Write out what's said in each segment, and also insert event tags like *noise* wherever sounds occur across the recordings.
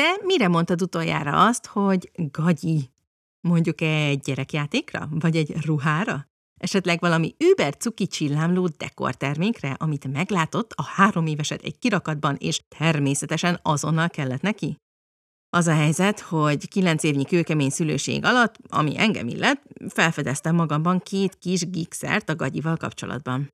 Te mire mondtad utoljára azt, hogy gagyi? Mondjuk egy gyerekjátékra? Vagy egy ruhára? Esetleg valami über cuki csillámló dekortermékre, amit meglátott a három éveset egy kirakatban, és természetesen azonnal kellett neki? Az a helyzet, hogy kilenc évnyi kőkemény szülőség alatt, ami engem illet, felfedeztem magamban két kis gikszert a gagyival kapcsolatban.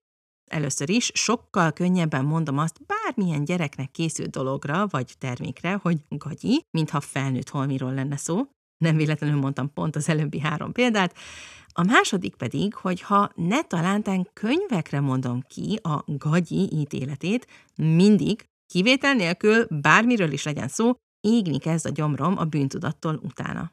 Először is sokkal könnyebben mondom azt bármilyen gyereknek készült dologra vagy termékre, hogy gagyi, mintha felnőtt holmiról lenne szó. Nem véletlenül mondtam pont az előbbi három példát. A második pedig, hogy ha ne talántán könyvekre mondom ki a gagyi ítéletét, mindig, kivétel nélkül, bármiről is legyen szó, égni kezd a gyomrom a bűntudattól utána.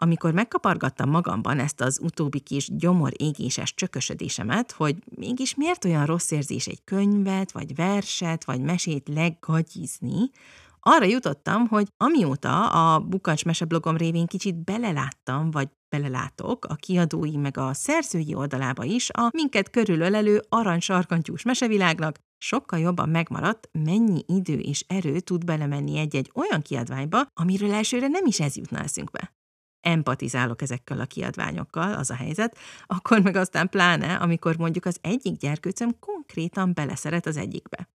Amikor megkapargattam magamban ezt az utóbbi kis gyomor égéses csökösödésemet, hogy mégis miért olyan rossz érzés egy könyvet, vagy verset, vagy mesét leggagyizni, arra jutottam, hogy amióta a Bukancs meseblogom révén kicsit beleláttam, vagy belelátok a kiadói meg a szerzői oldalába is a minket körülölelő aranysarkantyús mesevilágnak, sokkal jobban megmaradt, mennyi idő és erő tud belemenni egy-egy olyan kiadványba, amiről elsőre nem is ez jutna eszünkbe empatizálok ezekkel a kiadványokkal, az a helyzet, akkor meg aztán pláne, amikor mondjuk az egyik gyerkőcöm konkrétan beleszeret az egyikbe.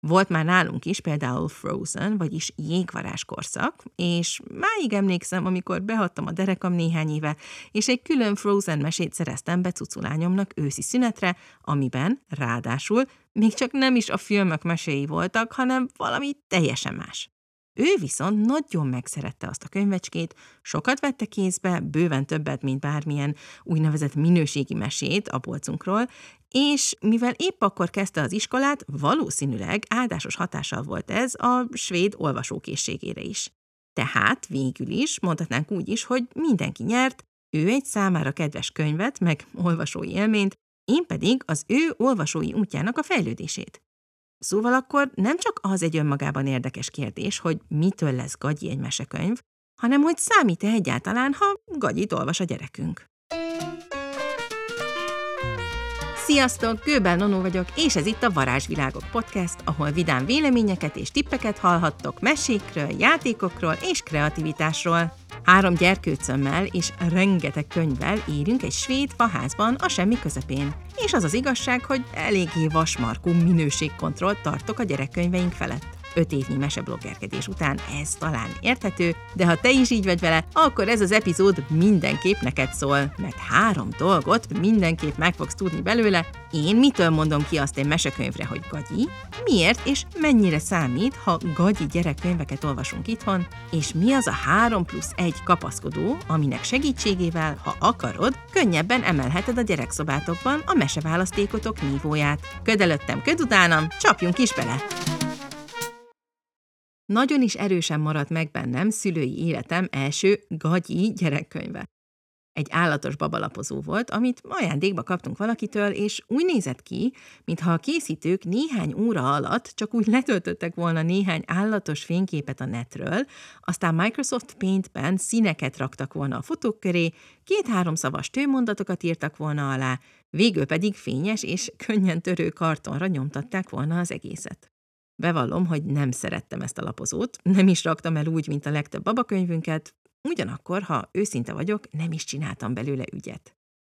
Volt már nálunk is például Frozen, vagyis jégvarás korszak, és máig emlékszem, amikor behattam a derekam néhány éve, és egy külön Frozen mesét szereztem be cuculányomnak őszi szünetre, amiben, ráadásul, még csak nem is a filmek meséi voltak, hanem valami teljesen más. Ő viszont nagyon megszerette azt a könyvecskét, sokat vette kézbe, bőven többet, mint bármilyen úgynevezett minőségi mesét a polcunkról, és mivel épp akkor kezdte az iskolát, valószínűleg áldásos hatással volt ez a svéd olvasókészségére is. Tehát végül is mondhatnánk úgy is, hogy mindenki nyert, ő egy számára kedves könyvet, meg olvasói élményt, én pedig az ő olvasói útjának a fejlődését. Szóval akkor nem csak az egy önmagában érdekes kérdés, hogy mitől lesz gagyi egy mesekönyv, hanem hogy számít-e egyáltalán, ha gagyit olvas a gyerekünk. Sziasztok, Gőbel Nonó vagyok, és ez itt a Varázsvilágok podcast, ahol vidám véleményeket és tippeket hallhattok mesékről, játékokról és kreativitásról. Három gyerkőcömmel és rengeteg könyvvel érünk egy svéd faházban a semmi közepén. És az az igazság, hogy eléggé vasmarkú minőségkontrollt tartok a gyerekkönyveink felett öt évnyi mesebloggerkedés után ez talán érthető, de ha te is így vagy vele, akkor ez az epizód mindenképp neked szól, mert három dolgot mindenképp meg fogsz tudni belőle. Én mitől mondom ki azt egy mesekönyvre, hogy gagyi, miért és mennyire számít, ha gagyi gyerekkönyveket olvasunk itthon, és mi az a 3 plusz 1 kapaszkodó, aminek segítségével, ha akarod, könnyebben emelheted a gyerekszobátokban a meseválasztékotok nívóját. Köd előttem, köd utánam, csapjunk is bele! Nagyon is erősen maradt meg bennem szülői életem első gagyi gyerekkönyve. Egy állatos babalapozó volt, amit ajándékba kaptunk valakitől, és úgy nézett ki, mintha a készítők néhány óra alatt csak úgy letöltöttek volna néhány állatos fényképet a netről, aztán Microsoft Paint-ben színeket raktak volna a fotók köré, két-három szavas tőmondatokat írtak volna alá, végül pedig fényes és könnyen törő kartonra nyomtatták volna az egészet. Bevallom, hogy nem szerettem ezt a lapozót, nem is raktam el úgy, mint a legtöbb babakönyvünket, ugyanakkor, ha őszinte vagyok, nem is csináltam belőle ügyet.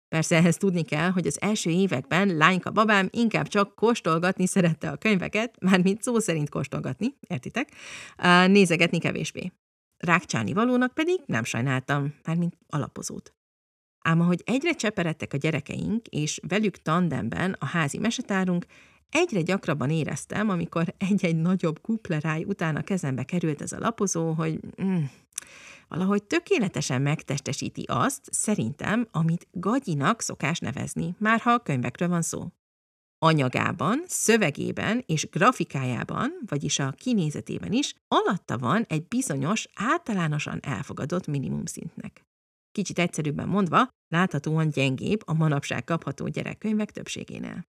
Persze ehhez tudni kell, hogy az első években lányka babám inkább csak kóstolgatni szerette a könyveket, mármint szó szerint kóstolgatni, értitek, nézegetni kevésbé. Rákcsáni valónak pedig nem sajnáltam, mármint alapozót. Ám ahogy egyre cseperedtek a gyerekeink, és velük tandemben a házi mesetárunk, Egyre gyakrabban éreztem, amikor egy-egy nagyobb kupleráj után a kezembe került ez a lapozó, hogy mm, valahogy tökéletesen megtestesíti azt, szerintem, amit gagyinak szokás nevezni, már ha a könyvekről van szó. Anyagában, szövegében és grafikájában, vagyis a kinézetében is, alatta van egy bizonyos, általánosan elfogadott minimumszintnek. Kicsit egyszerűbben mondva, láthatóan gyengébb a manapság kapható gyerekkönyvek többségénél.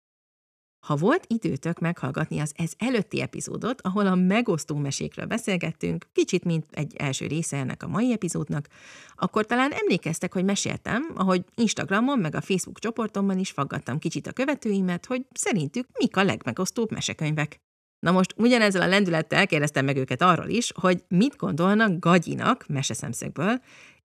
Ha volt időtök meghallgatni az ez előtti epizódot, ahol a megosztó mesékről beszélgettünk, kicsit mint egy első része ennek a mai epizódnak, akkor talán emlékeztek, hogy meséltem, ahogy Instagramon meg a Facebook csoportomban is faggattam kicsit a követőimet, hogy szerintük mik a legmegosztóbb mesekönyvek. Na most ugyanezzel a lendülettel kérdeztem meg őket arról is, hogy mit gondolnak gagyinak meseszemszögből,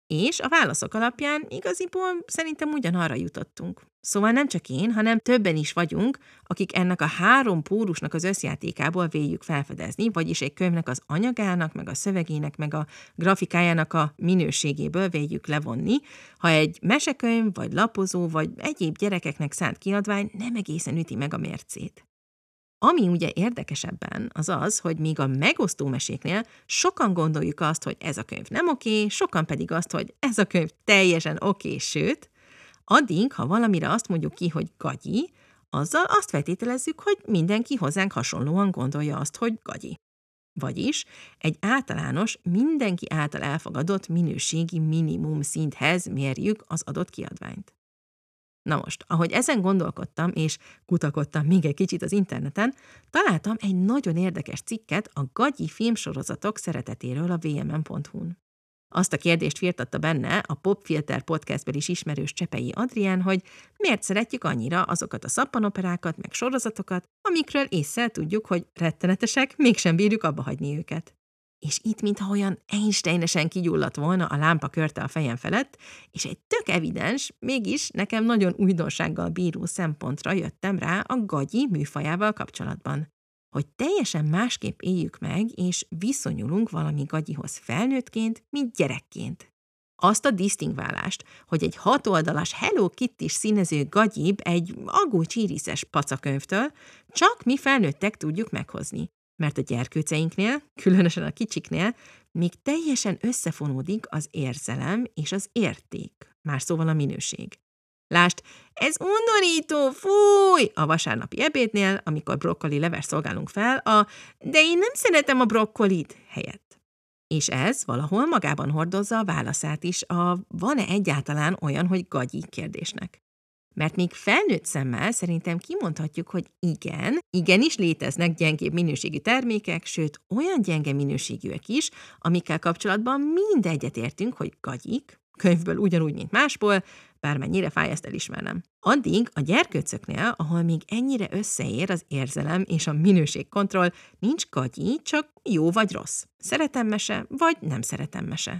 és a válaszok alapján igaziból szerintem ugyanarra jutottunk. Szóval nem csak én, hanem többen is vagyunk, akik ennek a három pórusnak az összjátékából véljük felfedezni, vagyis egy könyvnek az anyagának, meg a szövegének, meg a grafikájának a minőségéből véljük levonni, ha egy mesekönyv, vagy lapozó, vagy egyéb gyerekeknek szánt kiadvány nem egészen üti meg a mércét. Ami ugye érdekesebben az az, hogy míg a megosztó meséknél sokan gondoljuk azt, hogy ez a könyv nem oké, sokan pedig azt, hogy ez a könyv teljesen oké, sőt, addig, ha valamire azt mondjuk ki, hogy gagyi, azzal azt feltételezzük, hogy mindenki hozzánk hasonlóan gondolja azt, hogy gagyi. Vagyis egy általános, mindenki által elfogadott minőségi minimum szinthez mérjük az adott kiadványt. Na most, ahogy ezen gondolkodtam, és kutakodtam még egy kicsit az interneten, találtam egy nagyon érdekes cikket a gagyi filmsorozatok szeretetéről a vmn.hu-n. Azt a kérdést firtatta benne a Popfilter podcastben is ismerős Csepei Adrián, hogy miért szeretjük annyira azokat a szappanoperákat, meg sorozatokat, amikről észre tudjuk, hogy rettenetesek, mégsem bírjuk abba hagyni őket és itt mintha olyan Einsteinesen kigyulladt volna a lámpa körte a fejem felett, és egy tök evidens, mégis nekem nagyon újdonsággal bíró szempontra jöttem rá a gagyi műfajával kapcsolatban. Hogy teljesen másképp éljük meg, és viszonyulunk valami gagyihoz felnőttként, mint gyerekként. Azt a disztingválást, hogy egy hatoldalas Hello Kitty színező gagyib egy agócsíriszes pacakönyvtől csak mi felnőttek tudjuk meghozni, mert a gyerkőceinknél, különösen a kicsiknél, még teljesen összefonódik az érzelem és az érték, más szóval a minőség. Lást, ez undorító, fúj! A vasárnapi ebédnél, amikor brokkoli leves szolgálunk fel, a de én nem szeretem a brokkolit helyett. És ez valahol magában hordozza a válaszát is a van-e egyáltalán olyan, hogy gagyi kérdésnek. Mert még felnőtt szemmel szerintem kimondhatjuk, hogy igen, igenis léteznek gyengébb minőségű termékek, sőt olyan gyenge minőségűek is, amikkel kapcsolatban mind egyetértünk, hogy gagyik, könyvből ugyanúgy, mint másból, bármennyire fáj ezt elismernem. Addig a gyerkőcöknél, ahol még ennyire összeér az érzelem és a minőségkontroll, nincs gagyi, csak jó vagy rossz. Szeretem mese, vagy nem szeretem mese.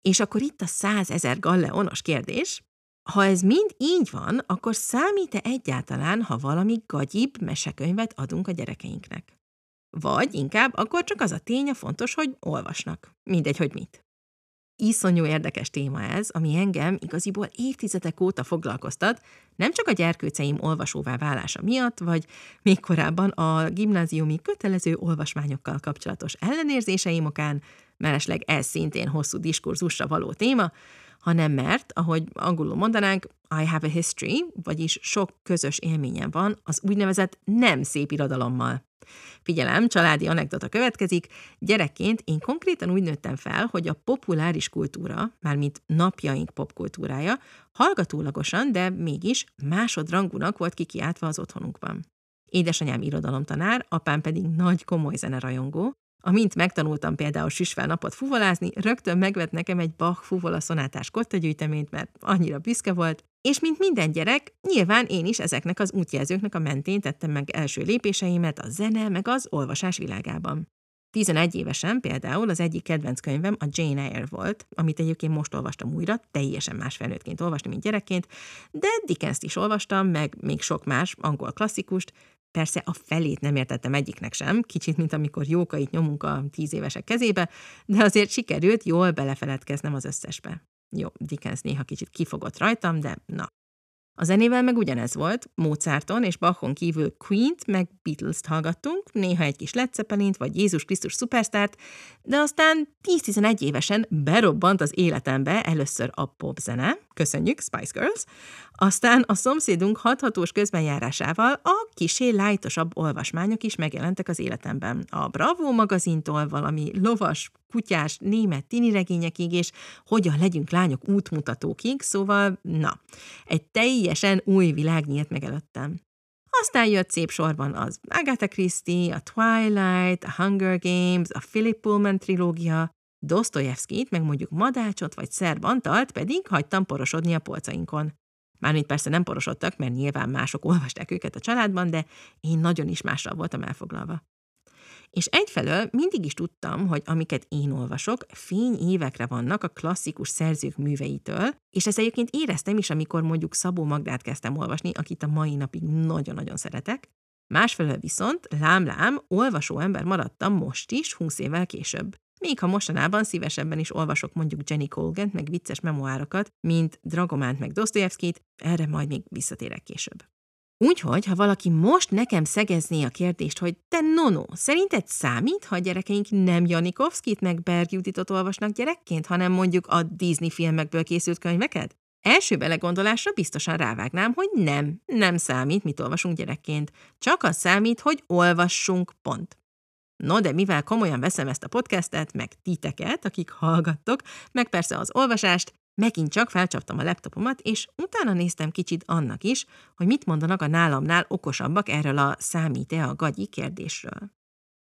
És akkor itt a százezer galleonos kérdés, ha ez mind így van, akkor számít-e egyáltalán, ha valami gagyibb mesekönyvet adunk a gyerekeinknek? Vagy inkább akkor csak az a tény a fontos, hogy olvasnak. Mindegy, hogy mit. Iszonyú érdekes téma ez, ami engem igaziból évtizedek óta foglalkoztat, nem csak a gyerkőceim olvasóvá válása miatt, vagy még korábban a gimnáziumi kötelező olvasmányokkal kapcsolatos ellenérzéseim okán, mellesleg ez szintén hosszú diskurzusra való téma, hanem mert, ahogy angolul mondanánk, I have a history, vagyis sok közös élményem van az úgynevezett nem szép irodalommal. Figyelem, családi anekdota következik. Gyerekként én konkrétan úgy nőttem fel, hogy a populáris kultúra, mármint napjaink popkultúrája, hallgatólagosan, de mégis másodrangúnak volt kikiáltva az otthonunkban. Édesanyám irodalomtanár, apám pedig nagy komoly zenerajongó, Amint megtanultam például süsvel napot fuvolázni, rögtön megvett nekem egy Bach fuvola szonátás kottagyűjteményt, mert annyira büszke volt, és mint minden gyerek, nyilván én is ezeknek az útjelzőknek a mentén tettem meg első lépéseimet a zene meg az olvasás világában. 11 évesen például az egyik kedvenc könyvem a Jane Eyre volt, amit egyébként most olvastam újra, teljesen más felnőttként olvasni, mint gyerekként, de Dickens-t is olvastam, meg még sok más angol klasszikust, Persze a felét nem értettem egyiknek sem, kicsit, mint amikor jókait nyomunk a tíz évesek kezébe, de azért sikerült jól belefeledkeznem az összesbe. Jó, Dickens néha kicsit kifogott rajtam, de na, a zenével meg ugyanez volt, Mozarton és Bachon kívül Queen-t, meg Beatles-t hallgattunk, néha egy kis Led Zeppelin-t vagy Jézus Krisztus szupersztárt, de aztán 10-11 évesen berobbant az életembe először a popzene, köszönjük, Spice Girls, aztán a szomszédunk hathatós közbenjárásával a kisé lájtosabb olvasmányok is megjelentek az életemben. A Bravo magazintól valami lovas, kutyás, német tiniregényekig, és hogyan legyünk lányok útmutatókig, szóval, na, egy teljesen új világ nyílt meg előttem. Aztán jött szép sorban az Agatha Christie, a Twilight, a Hunger Games, a Philip Pullman trilógia, Dostoyevskit, meg mondjuk Madácsot vagy Szerb Antalt pedig hagytam porosodni a polcainkon. Mármint persze nem porosodtak, mert nyilván mások olvasták őket a családban, de én nagyon is mással voltam elfoglalva. És egyfelől mindig is tudtam, hogy amiket én olvasok, fény évekre vannak a klasszikus szerzők műveitől, és ezt egyébként éreztem is, amikor mondjuk Szabó Magdát kezdtem olvasni, akit a mai napig nagyon-nagyon szeretek. Másfelől viszont, lám-lám, olvasó ember maradtam most is, 20 évvel később. Még ha mostanában szívesebben is olvasok mondjuk Jenny Colgan meg vicces memoárokat, mint Dragománt meg Dostoyevskit, erre majd még visszatérek később. Úgyhogy, ha valaki most nekem szegezné a kérdést, hogy te nono, szerinted számít, ha a gyerekeink nem Janikovskit meg Berg Juditot olvasnak gyerekként, hanem mondjuk a Disney filmekből készült könyveket? Első belegondolásra biztosan rávágnám, hogy nem, nem számít, mit olvasunk gyerekként. Csak az számít, hogy olvassunk, pont. No, de mivel komolyan veszem ezt a podcastet, meg titeket, akik hallgattok, meg persze az olvasást, megint csak felcsaptam a laptopomat, és utána néztem kicsit annak is, hogy mit mondanak a nálamnál okosabbak erről a számít-e a gagyi kérdésről.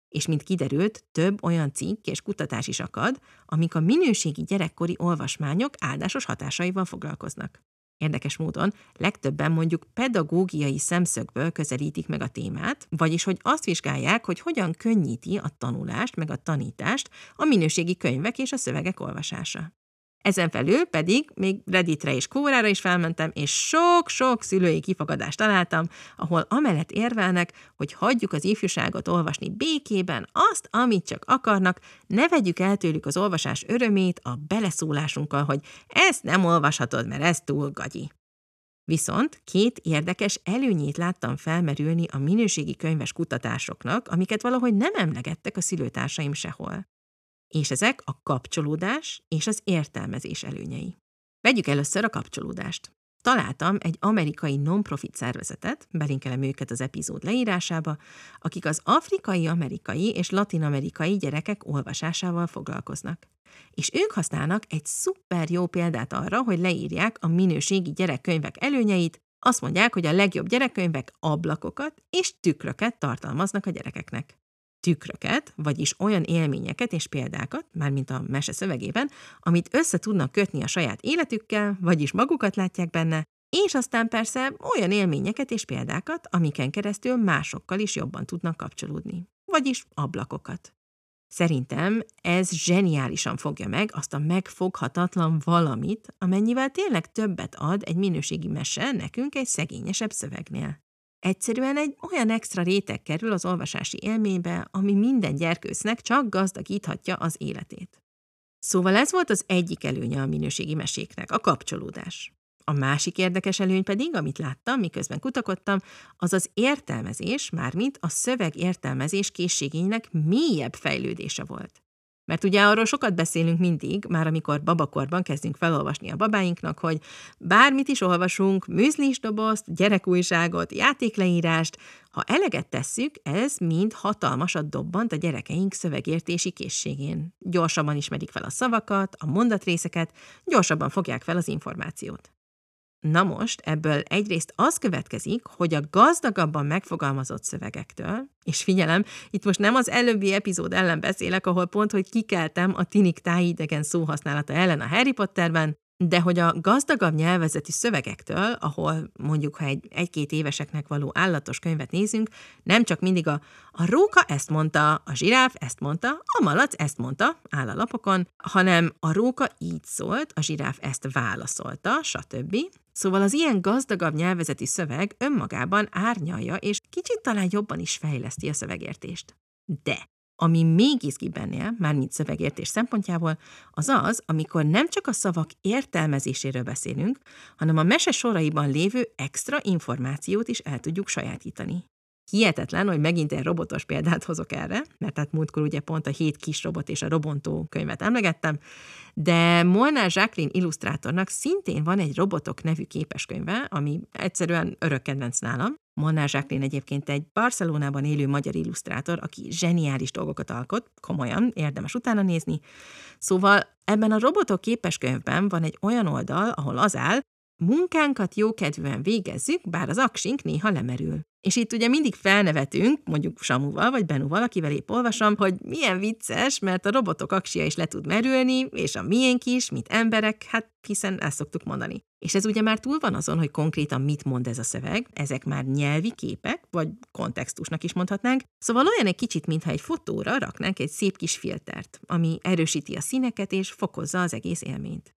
És mint kiderült, több olyan cikk és kutatás is akad, amik a minőségi gyerekkori olvasmányok áldásos hatásaival foglalkoznak. Érdekes módon legtöbben mondjuk pedagógiai szemszögből közelítik meg a témát, vagyis hogy azt vizsgálják, hogy hogyan könnyíti a tanulást meg a tanítást a minőségi könyvek és a szövegek olvasása. Ezen felül pedig még Redditre és Kórára is felmentem, és sok-sok szülői kifagadást találtam, ahol amellett érvelnek, hogy hagyjuk az ifjúságot olvasni békében azt, amit csak akarnak, ne vegyük el tőlük az olvasás örömét a beleszólásunkkal, hogy ezt nem olvashatod, mert ez túl gagyi. Viszont két érdekes előnyét láttam felmerülni a minőségi könyves kutatásoknak, amiket valahogy nem emlegettek a szülőtársaim sehol és ezek a kapcsolódás és az értelmezés előnyei. Vegyük először a kapcsolódást. Találtam egy amerikai non-profit szervezetet, belinkelem őket az epizód leírásába, akik az afrikai, amerikai és latin-amerikai gyerekek olvasásával foglalkoznak. És ők használnak egy szuper jó példát arra, hogy leírják a minőségi gyerekkönyvek előnyeit, azt mondják, hogy a legjobb gyerekkönyvek ablakokat és tükröket tartalmaznak a gyerekeknek tükröket, vagyis olyan élményeket és példákat, mármint a mese szövegében, amit össze tudnak kötni a saját életükkel, vagyis magukat látják benne, és aztán persze olyan élményeket és példákat, amiken keresztül másokkal is jobban tudnak kapcsolódni, vagyis ablakokat. Szerintem ez zseniálisan fogja meg azt a megfoghatatlan valamit, amennyivel tényleg többet ad egy minőségi mese nekünk egy szegényesebb szövegnél. Egyszerűen egy olyan extra réteg kerül az olvasási élménybe, ami minden gyerkőcnek csak gazdagíthatja az életét. Szóval ez volt az egyik előnye a minőségi meséknek, a kapcsolódás. A másik érdekes előny pedig, amit láttam, miközben kutakodtam, az az értelmezés, mármint a szöveg értelmezés készségének mélyebb fejlődése volt. Mert ugye arról sokat beszélünk mindig, már amikor babakorban kezdünk felolvasni a babáinknak, hogy bármit is olvasunk, műzlis dobozt, gyerekújságot, játékleírást, ha eleget tesszük, ez mind hatalmasat dobbant a gyerekeink szövegértési készségén. Gyorsabban ismerik fel a szavakat, a mondatrészeket, gyorsabban fogják fel az információt. Na most ebből egyrészt az következik, hogy a gazdagabban megfogalmazott szövegektől, és figyelem, itt most nem az előbbi epizód ellen beszélek, ahol pont, hogy kikeltem a tinik tájidegen szóhasználata ellen a Harry Potterben, de hogy a gazdagabb nyelvezeti szövegektől, ahol mondjuk, ha egy, egy-két éveseknek való állatos könyvet nézünk, nem csak mindig a, a róka ezt mondta, a zsiráf ezt mondta, a malac ezt mondta, áll a lapokon, hanem a róka így szólt, a zsiráf ezt válaszolta, stb. Szóval az ilyen gazdagabb nyelvezeti szöveg önmagában árnyalja, és kicsit talán jobban is fejleszti a szövegértést. De ami még izgibb ennél, mármint szövegértés szempontjából, az az, amikor nem csak a szavak értelmezéséről beszélünk, hanem a mese soraiban lévő extra információt is el tudjuk sajátítani. Hihetetlen, hogy megint egy robotos példát hozok erre, mert hát múltkor ugye pont a hét kis robot és a robontó könyvet emlegettem, de Molnár Jacqueline illusztrátornak szintén van egy Robotok nevű képeskönyve, ami egyszerűen örök nálam. Molnár Jacqueline egyébként egy Barcelonában élő magyar illusztrátor, aki zseniális dolgokat alkot, komolyan, érdemes utána nézni. Szóval ebben a Robotok képeskönyvben van egy olyan oldal, ahol az áll, munkánkat jókedvűen végezzük, bár az aksink néha lemerül. És itt ugye mindig felnevetünk, mondjuk Samuval vagy Benuval, akivel épp olvasom, hogy milyen vicces, mert a robotok aksia is le tud merülni, és a miénk is, mint emberek, hát hiszen ezt szoktuk mondani. És ez ugye már túl van azon, hogy konkrétan mit mond ez a szöveg, ezek már nyelvi képek, vagy kontextusnak is mondhatnánk, szóval olyan egy kicsit, mintha egy fotóra raknánk egy szép kis filtert, ami erősíti a színeket és fokozza az egész élményt.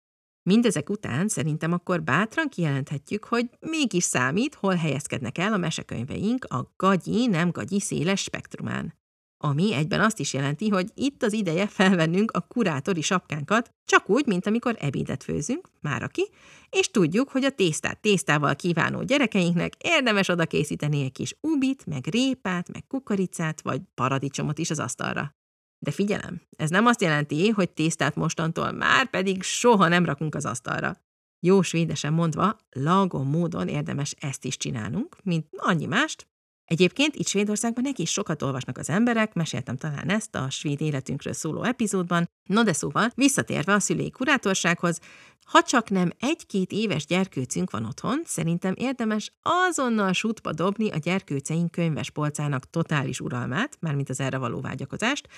Mindezek után szerintem akkor bátran kijelenthetjük, hogy mégis számít, hol helyezkednek el a mesekönyveink a gagyi, nem gagyi széles spektrumán. Ami egyben azt is jelenti, hogy itt az ideje felvennünk a kurátori sapkánkat, csak úgy, mint amikor ebédet főzünk, már aki, és tudjuk, hogy a tésztát tésztával kívánó gyerekeinknek érdemes oda készíteni egy kis ubit, meg répát, meg kukoricát, vagy paradicsomot is az asztalra. De figyelem, ez nem azt jelenti, hogy tésztát mostantól már pedig soha nem rakunk az asztalra. Jó svédesen mondva, lagon módon érdemes ezt is csinálnunk, mint annyi mást. Egyébként itt Svédországban is sokat olvasnak az emberek, meséltem talán ezt a svéd életünkről szóló epizódban. No de szóval, visszatérve a szülői kurátorsághoz, ha csak nem egy-két éves gyerkőcünk van otthon, szerintem érdemes azonnal sútba dobni a gyerkőceink könyves polcának totális uralmát, mármint az erre való vágyakozást.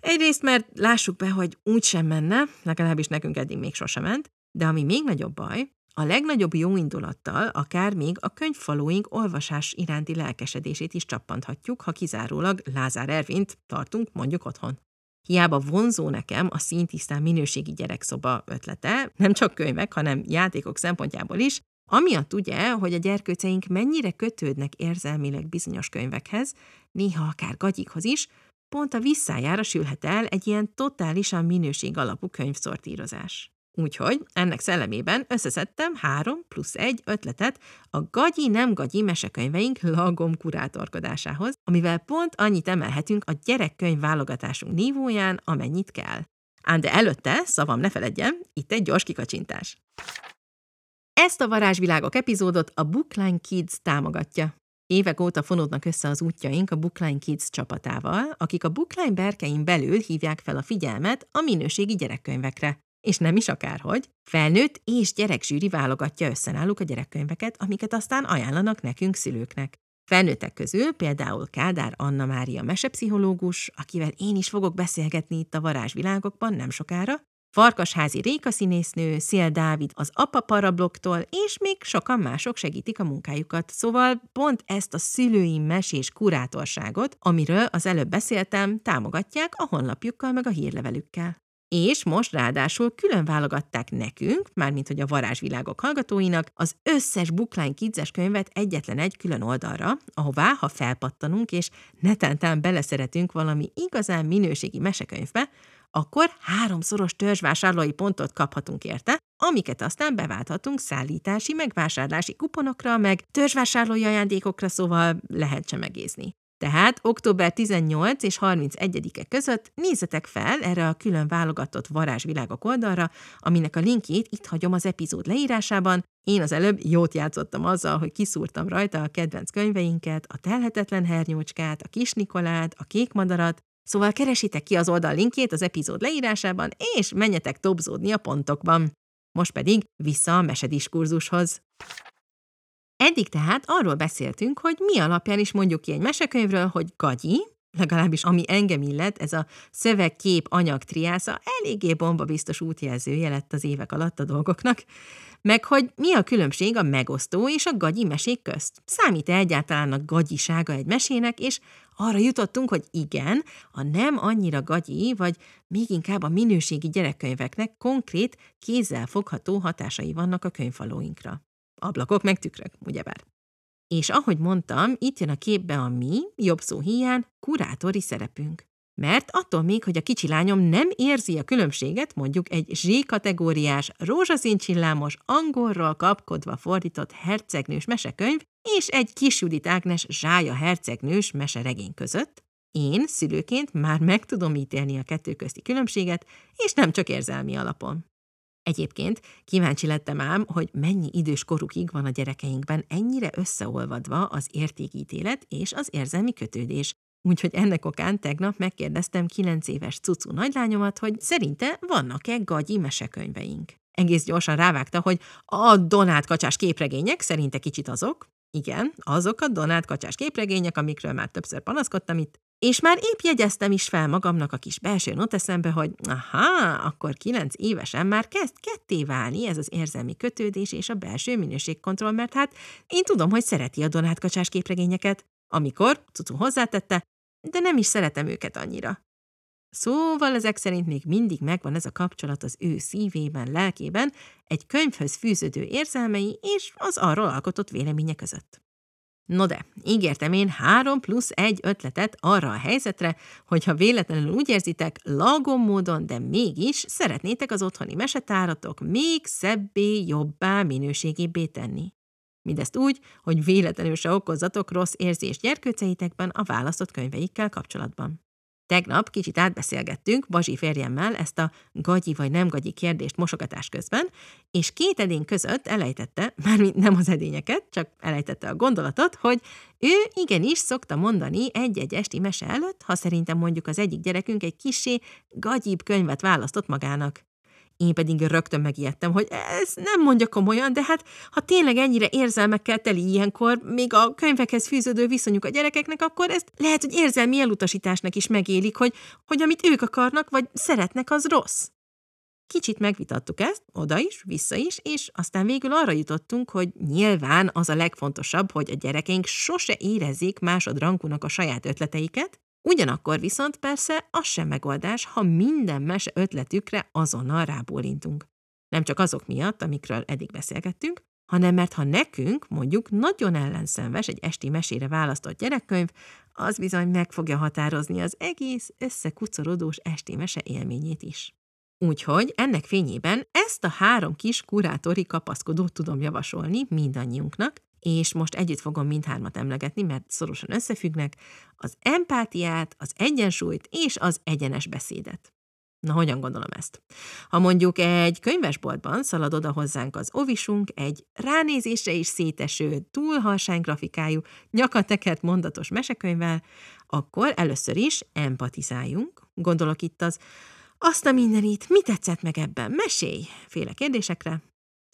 Egyrészt, mert lássuk be, hogy úgy sem menne, legalábbis nekünk eddig még sosem ment, de ami még nagyobb baj, a legnagyobb jóindulattal akár még a könyvfalóink olvasás iránti lelkesedését is csappanthatjuk, ha kizárólag Lázár Ervint tartunk mondjuk otthon. Hiába vonzó nekem a szintisztán minőségi gyerekszoba ötlete, nem csak könyvek, hanem játékok szempontjából is, Amiatt ugye, hogy a gyerkőceink mennyire kötődnek érzelmileg bizonyos könyvekhez, néha akár gagyikhoz is, pont a visszájára sülhet el egy ilyen totálisan minőség alapú könyvszortírozás. Úgyhogy ennek szellemében összeszedtem három plusz egy ötletet a gagyi-nem gagyi mesekönyveink lagom kurátorkodásához, amivel pont annyit emelhetünk a gyerekkönyv válogatásunk nívóján, amennyit kell. Ám de előtte, szavam ne feledjem, itt egy gyors kikacsintás. Ezt a Varázsvilágok epizódot a Bookline Kids támogatja. Évek óta fonódnak össze az útjaink a Bookline Kids csapatával, akik a Bookline berkein belül hívják fel a figyelmet a minőségi gyerekkönyvekre. És nem is akárhogy, felnőtt és gyerekzsűri válogatja össze náluk a gyerekkönyveket, amiket aztán ajánlanak nekünk szülőknek. Felnőttek közül például Kádár Anna Mária mesepszichológus, akivel én is fogok beszélgetni itt a varázsvilágokban nem sokára, Farkasházi Réka színésznő, Szél Dávid az Apa Parabloktól, és még sokan mások segítik a munkájukat. Szóval pont ezt a szülői mesés kurátorságot, amiről az előbb beszéltem, támogatják a honlapjukkal meg a hírlevelükkel. És most ráadásul külön válogatták nekünk, mármint hogy a varázsvilágok hallgatóinak, az összes Bookline Kids könyvet egyetlen egy külön oldalra, ahová, ha felpattanunk és netántán beleszeretünk valami igazán minőségi mesekönyvbe, akkor háromszoros törzsvásárlói pontot kaphatunk érte, amiket aztán beválthatunk szállítási, megvásárlási kuponokra, meg törzsvásárlói ajándékokra, szóval lehet csemegézni. Tehát október 18 és 31-e között nézzetek fel erre a külön válogatott varázsvilágok oldalra, aminek a linkjét itt hagyom az epizód leírásában. Én az előbb jót játszottam azzal, hogy kiszúrtam rajta a kedvenc könyveinket, a telhetetlen hernyócskát, a kis Nikolát, a kék madarat, Szóval keresitek ki az oldal linkjét az epizód leírásában, és menjetek topzódni a pontokban. Most pedig vissza a mesediskurzushoz. Eddig tehát arról beszéltünk, hogy mi alapján is mondjuk ki egy mesekönyvről, hogy gagyi, legalábbis ami engem illet, ez a szöveg-kép anyag triásza eléggé bomba biztos útjelzője lett az évek alatt a dolgoknak, meg hogy mi a különbség a megosztó és a gagyi mesék közt. Számít-e egyáltalán a gagyisága egy mesének, és arra jutottunk, hogy igen, a nem annyira gagyi, vagy még inkább a minőségi gyerekkönyveknek konkrét, kézzel fogható hatásai vannak a könyvfalóinkra. Ablakok meg tükrök, ugyebár. És ahogy mondtam, itt jön a képbe a mi, jobb szó hiány, kurátori szerepünk. Mert attól még, hogy a kicsi lányom nem érzi a különbséget, mondjuk egy Z-kategóriás, rózsaszín angolról kapkodva fordított hercegnős mesekönyv és egy kis Judit Ágnes zsája hercegnős meseregény között, én szülőként már meg tudom ítélni a kettő közti különbséget, és nem csak érzelmi alapon. Egyébként kíváncsi lettem ám, hogy mennyi idős korukig van a gyerekeinkben ennyire összeolvadva az értékítélet és az érzelmi kötődés. Úgyhogy ennek okán tegnap megkérdeztem kilenc éves cucu nagylányomat, hogy szerinte vannak-e gagyi mesekönyveink. egész gyorsan rávágta, hogy a Donát kacsás képregények szerinte kicsit azok, igen, azok a Donát kacsás képregények, amikről már többször panaszkodtam itt, és már épp jegyeztem is fel magamnak a kis belső noteszembe, hogy aha, akkor kilenc évesen már kezd ketté válni ez az érzelmi kötődés és a belső minőségkontroll, mert hát én tudom, hogy szereti a Donát kacsás képregényeket, amikor, Cucu hozzátette, de nem is szeretem őket annyira. Szóval ezek szerint még mindig megvan ez a kapcsolat az ő szívében, lelkében, egy könyvhöz fűződő érzelmei és az arról alkotott véleménye között. No de, ígértem én három plusz egy ötletet arra a helyzetre, hogyha véletlenül úgy érzitek, lagom módon, de mégis szeretnétek az otthoni mesetáratok még szebbé, jobbá, minőségébbé tenni. Mindezt úgy, hogy véletlenül se okozzatok rossz érzést gyerkőceitekben a választott könyveikkel kapcsolatban. Tegnap kicsit átbeszélgettünk Bazsi férjemmel ezt a gagyi vagy nem gagyi kérdést mosogatás közben, és két edény között elejtette, *laughs* mármint nem az edényeket, csak elejtette a gondolatot, hogy ő igenis szokta mondani egy-egy esti mese előtt, ha szerintem mondjuk az egyik gyerekünk egy kisé gagyibb könyvet választott magának. Én pedig rögtön megijedtem, hogy ez nem mondja komolyan, de hát ha tényleg ennyire érzelmekkel teli ilyenkor, még a könyvekhez fűződő viszonyuk a gyerekeknek, akkor ezt lehet, hogy érzelmi elutasításnak is megélik, hogy, hogy amit ők akarnak, vagy szeretnek, az rossz. Kicsit megvitattuk ezt, oda is, vissza is, és aztán végül arra jutottunk, hogy nyilván az a legfontosabb, hogy a gyerekeink sose érezzék másodrangúnak a saját ötleteiket, Ugyanakkor viszont persze az sem megoldás, ha minden mese ötletükre azonnal rábólintunk. Nem csak azok miatt, amikről eddig beszélgettünk, hanem mert ha nekünk mondjuk nagyon ellenszenves egy esti mesére választott gyerekkönyv, az bizony meg fogja határozni az egész összekucorodós esti mese élményét is. Úgyhogy ennek fényében ezt a három kis kurátori kapaszkodót tudom javasolni mindannyiunknak, és most együtt fogom mindhármat emlegetni, mert szorosan összefüggnek, az empátiát, az egyensúlyt és az egyenes beszédet. Na, hogyan gondolom ezt? Ha mondjuk egy könyvesboltban szalad oda hozzánk az ovisunk, egy ránézésre is széteső, túlhalsány grafikájú, nyakatekert mondatos mesekönyvvel, akkor először is empatizáljunk. Gondolok itt az azt a mindenit, mi tetszett meg ebben? Mesélj! Féle kérdésekre,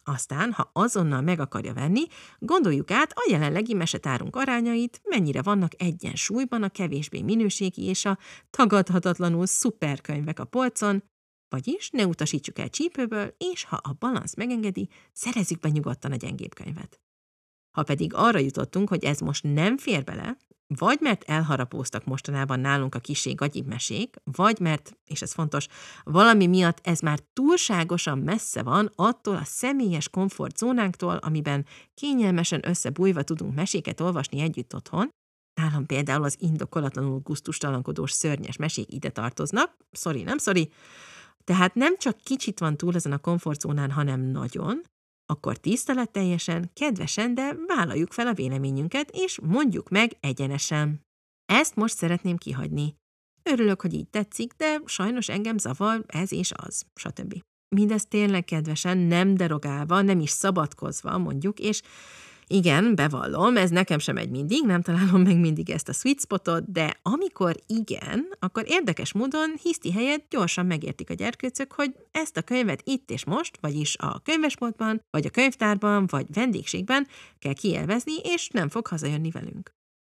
aztán, ha azonnal meg akarja venni, gondoljuk át a jelenlegi mesetárunk arányait, mennyire vannak egyensúlyban a kevésbé minőségi és a tagadhatatlanul szuperkönyvek a polcon, vagyis ne utasítsuk el csípőből, és ha a balansz megengedi, szerezzük be nyugodtan a gyengébb könyvet. Ha pedig arra jutottunk, hogy ez most nem fér bele, vagy mert elharapóztak mostanában nálunk a kisé gagyibb mesék, vagy mert, és ez fontos, valami miatt ez már túlságosan messze van attól a személyes komfortzónánktól, amiben kényelmesen összebújva tudunk meséket olvasni együtt otthon, Nálam például az indokolatlanul guztustalankodós szörnyes mesék ide tartoznak, sorry, nem sorry, tehát nem csak kicsit van túl ezen a komfortzónán, hanem nagyon, akkor tiszteletteljesen, kedvesen, de vállaljuk fel a véleményünket, és mondjuk meg egyenesen. Ezt most szeretném kihagyni. Örülök, hogy így tetszik, de sajnos engem zavar ez és az, stb. Mindez tényleg kedvesen, nem derogálva, nem is szabadkozva, mondjuk, és igen, bevallom, ez nekem sem megy mindig, nem találom meg mindig ezt a sweet spotot, de amikor igen, akkor érdekes módon hiszti helyett gyorsan megértik a gyerkőcök, hogy ezt a könyvet itt és most, vagyis a könyvesboltban, vagy a könyvtárban, vagy vendégségben kell kielvezni, és nem fog hazajönni velünk.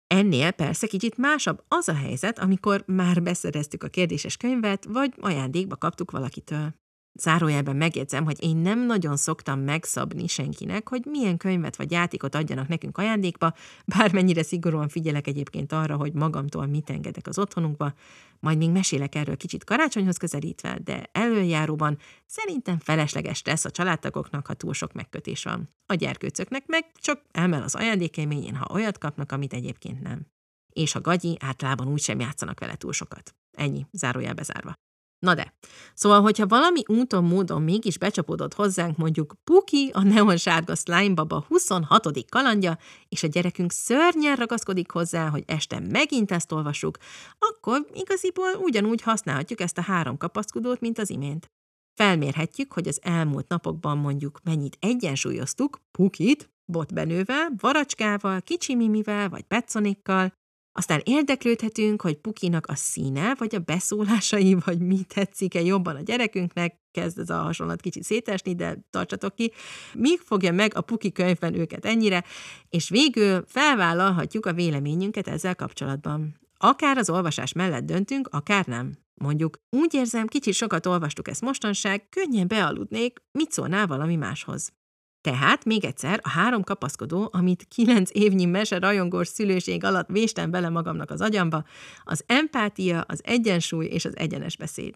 Ennél persze kicsit másabb az a helyzet, amikor már beszereztük a kérdéses könyvet, vagy ajándékba kaptuk valakitől. Zárójelben megjegyzem, hogy én nem nagyon szoktam megszabni senkinek, hogy milyen könyvet vagy játékot adjanak nekünk ajándékba, bármennyire szigorúan figyelek egyébként arra, hogy magamtól mit engedek az otthonunkba, majd még mesélek erről kicsit karácsonyhoz közelítve, de előjáróban szerintem felesleges lesz a családtagoknak, ha túl sok megkötés van. A gyerkőcöknek meg csak emel az ajándékélményén, ha olyat kapnak, amit egyébként nem. És a gagyi általában úgysem játszanak vele túl sokat. Ennyi, zárójelbe zárva. Na de, szóval, hogyha valami úton, módon mégis becsapódott hozzánk mondjuk Puki, a neonsárga slime baba 26. kalandja, és a gyerekünk szörnyen ragaszkodik hozzá, hogy este megint ezt olvassuk, akkor igaziból ugyanúgy használhatjuk ezt a három kapaszkodót, mint az imént. Felmérhetjük, hogy az elmúlt napokban mondjuk mennyit egyensúlyoztuk Pukit, botbenővel, varacskával, kicsi mimivel vagy petszonikkal, Aztán érdeklődhetünk, hogy Pukinak a színe, vagy a beszólásai, *laughs* vagy mi tetszik-e jobban a gyerekünknek, kezd ez a hasonlat kicsit szétesni, de tartsatok ki. Mi fogja meg a Puki könyvben őket ennyire, és végül felvállalhatjuk a véleményünket ezzel kapcsolatban. Akár az olvasás mellett döntünk, akár nem. Mondjuk, úgy érzem, kicsit sokat olvastuk ezt mostanság, könnyen bealudnék, mit szólnál valami máshoz. Tehát még egyszer a három kapaszkodó, amit kilenc évnyi mese rajongós szülőség alatt véstem bele magamnak az agyamba, az empátia, az egyensúly és az egyenes beszéd.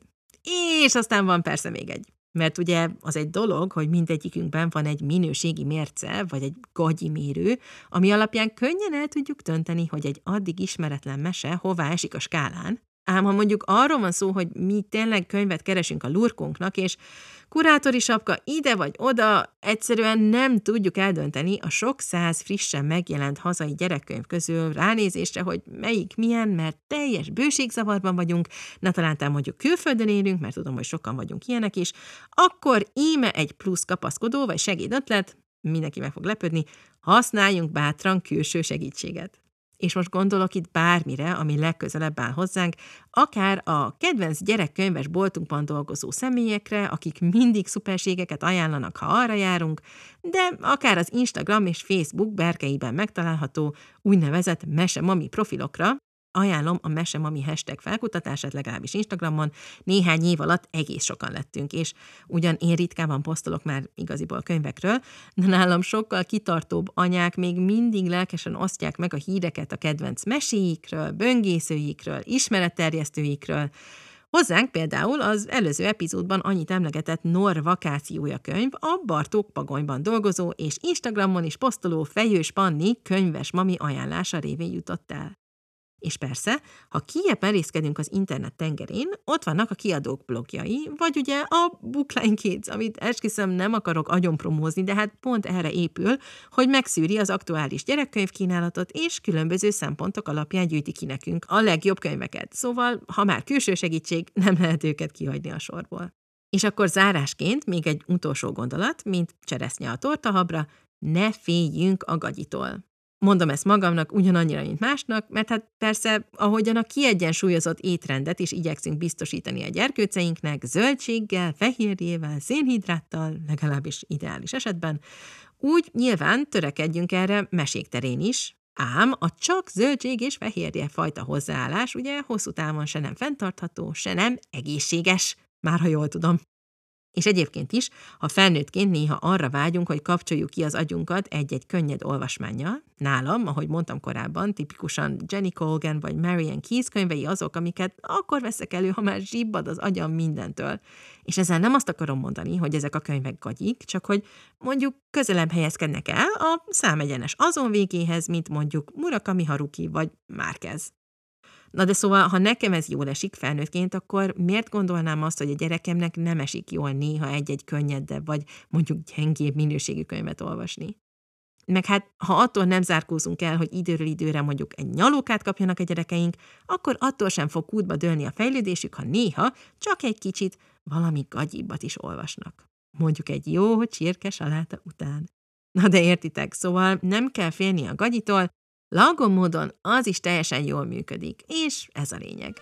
És aztán van persze még egy. Mert ugye az egy dolog, hogy mindegyikünkben van egy minőségi mérce, vagy egy gagyi mérő, ami alapján könnyen el tudjuk dönteni, hogy egy addig ismeretlen mese hová esik a skálán, Ám ha mondjuk arról van szó, hogy mi tényleg könyvet keresünk a lurkunknak, és kurátori sapka ide vagy oda, egyszerűen nem tudjuk eldönteni a sok száz frissen megjelent hazai gyerekkönyv közül ránézésre, hogy melyik milyen, mert teljes bőségzavarban vagyunk, ne talán mondjuk külföldön élünk, mert tudom, hogy sokan vagyunk ilyenek is, akkor íme egy plusz kapaszkodó vagy segédötlet, mindenki meg fog lepődni, használjunk bátran külső segítséget és most gondolok itt bármire, ami legközelebb áll hozzánk, akár a kedvenc gyerekkönyves boltunkban dolgozó személyekre, akik mindig szuperségeket ajánlanak, ha arra járunk, de akár az Instagram és Facebook berkeiben megtalálható úgynevezett mesemami profilokra, Ajánlom a Mesemami hashtag felkutatását legalábbis Instagramon. Néhány év alatt egész sokan lettünk, és ugyan én ritkában posztolok már igaziból könyvekről, de nálam sokkal kitartóbb anyák még mindig lelkesen osztják meg a híreket a kedvenc meséikről, böngészőikről, ismeretterjesztőikről, Hozzánk például az előző epizódban annyit emlegetett Nor vakációja könyv a Bartók Pagonyban dolgozó és Instagramon is posztoló Fejős Panni könyves mami ajánlása révén jutott el. És persze, ha kiebb merészkedünk az internet tengerén, ott vannak a kiadók blogjai, vagy ugye a Bookline Kids, amit esküszöm nem akarok agyon promózni, de hát pont erre épül, hogy megszűri az aktuális gyerekkönyvkínálatot, és különböző szempontok alapján gyűjti ki nekünk a legjobb könyveket. Szóval, ha már külső segítség, nem lehet őket kihagyni a sorból. És akkor zárásként még egy utolsó gondolat, mint cseresznye a tortahabra, ne féljünk a gagyitól. Mondom ezt magamnak ugyanannyira, mint másnak, mert hát persze, ahogyan a kiegyensúlyozott étrendet is igyekszünk biztosítani a gyerkőceinknek, zöldséggel, fehérjével, szénhidráttal, legalábbis ideális esetben, úgy nyilván törekedjünk erre mesék terén is, Ám a csak zöldség és fehérje fajta hozzáállás ugye hosszú távon se nem fenntartható, se nem egészséges, már ha jól tudom. És egyébként is, ha felnőttként néha arra vágyunk, hogy kapcsoljuk ki az agyunkat egy-egy könnyed olvasmányjal, nálam, ahogy mondtam korábban, tipikusan Jenny Colgan vagy Marian Keyes könyvei azok, amiket akkor veszek elő, ha már zsibbad az agyam mindentől. És ezzel nem azt akarom mondani, hogy ezek a könyvek gagyik, csak hogy mondjuk közelebb helyezkednek el a számegyenes azon végéhez, mint mondjuk Murakami Haruki vagy Márkez. Na de szóval, ha nekem ez jól esik felnőttként, akkor miért gondolnám azt, hogy a gyerekemnek nem esik jól néha egy-egy könnyedebb, vagy mondjuk gyengébb minőségű könyvet olvasni? Meg hát, ha attól nem zárkózunk el, hogy időről időre mondjuk egy nyalókát kapjanak a gyerekeink, akkor attól sem fog kútba dőlni a fejlődésük, ha néha csak egy kicsit valami gagyibbat is olvasnak. Mondjuk egy jó csirke saláta után. Na de értitek, szóval nem kell félni a gagyitól, Lagon módon az is teljesen jól működik, és ez a lényeg.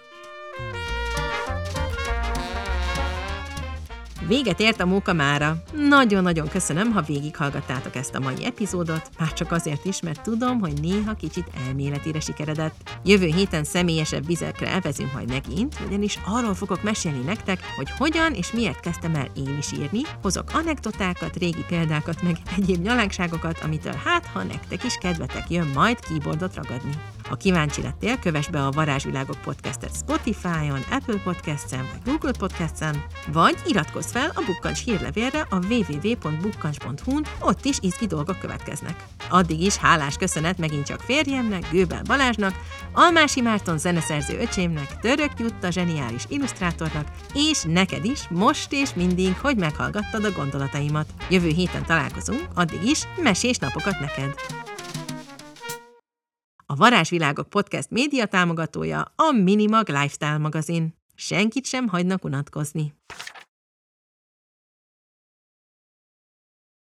Véget ért a móka mára. Nagyon-nagyon köszönöm, ha végighallgattátok ezt a mai epizódot, már csak azért is, mert tudom, hogy néha kicsit elméletére sikeredett. Jövő héten személyesebb vizekre elvezünk majd megint, ugyanis arról fogok mesélni nektek, hogy hogyan és miért kezdtem el én is írni, hozok anekdotákat, régi példákat, meg egyéb nyalánkságokat, amitől hát, ha nektek is kedvetek jön majd keyboardot ragadni. Ha kíváncsi lettél, kövess be a Varázsvilágok podcastet Spotify-on, Apple Podcast-en vagy Google Podcast-en, vagy iratkozz fel a Bukkancs hírlevélre a www.bukkancs.hu-n, ott is izgi dolgok következnek. Addig is hálás köszönet megint csak férjemnek, Gőbel Balázsnak, Almási Márton zeneszerző öcsémnek, Török Jutta zseniális illusztrátornak, és neked is most és mindig, hogy meghallgattad a gondolataimat. Jövő héten találkozunk, addig is mesés napokat neked! A Varázsvilágok podcast média támogatója a Minimag Lifestyle magazin. Senkit sem hagynak unatkozni.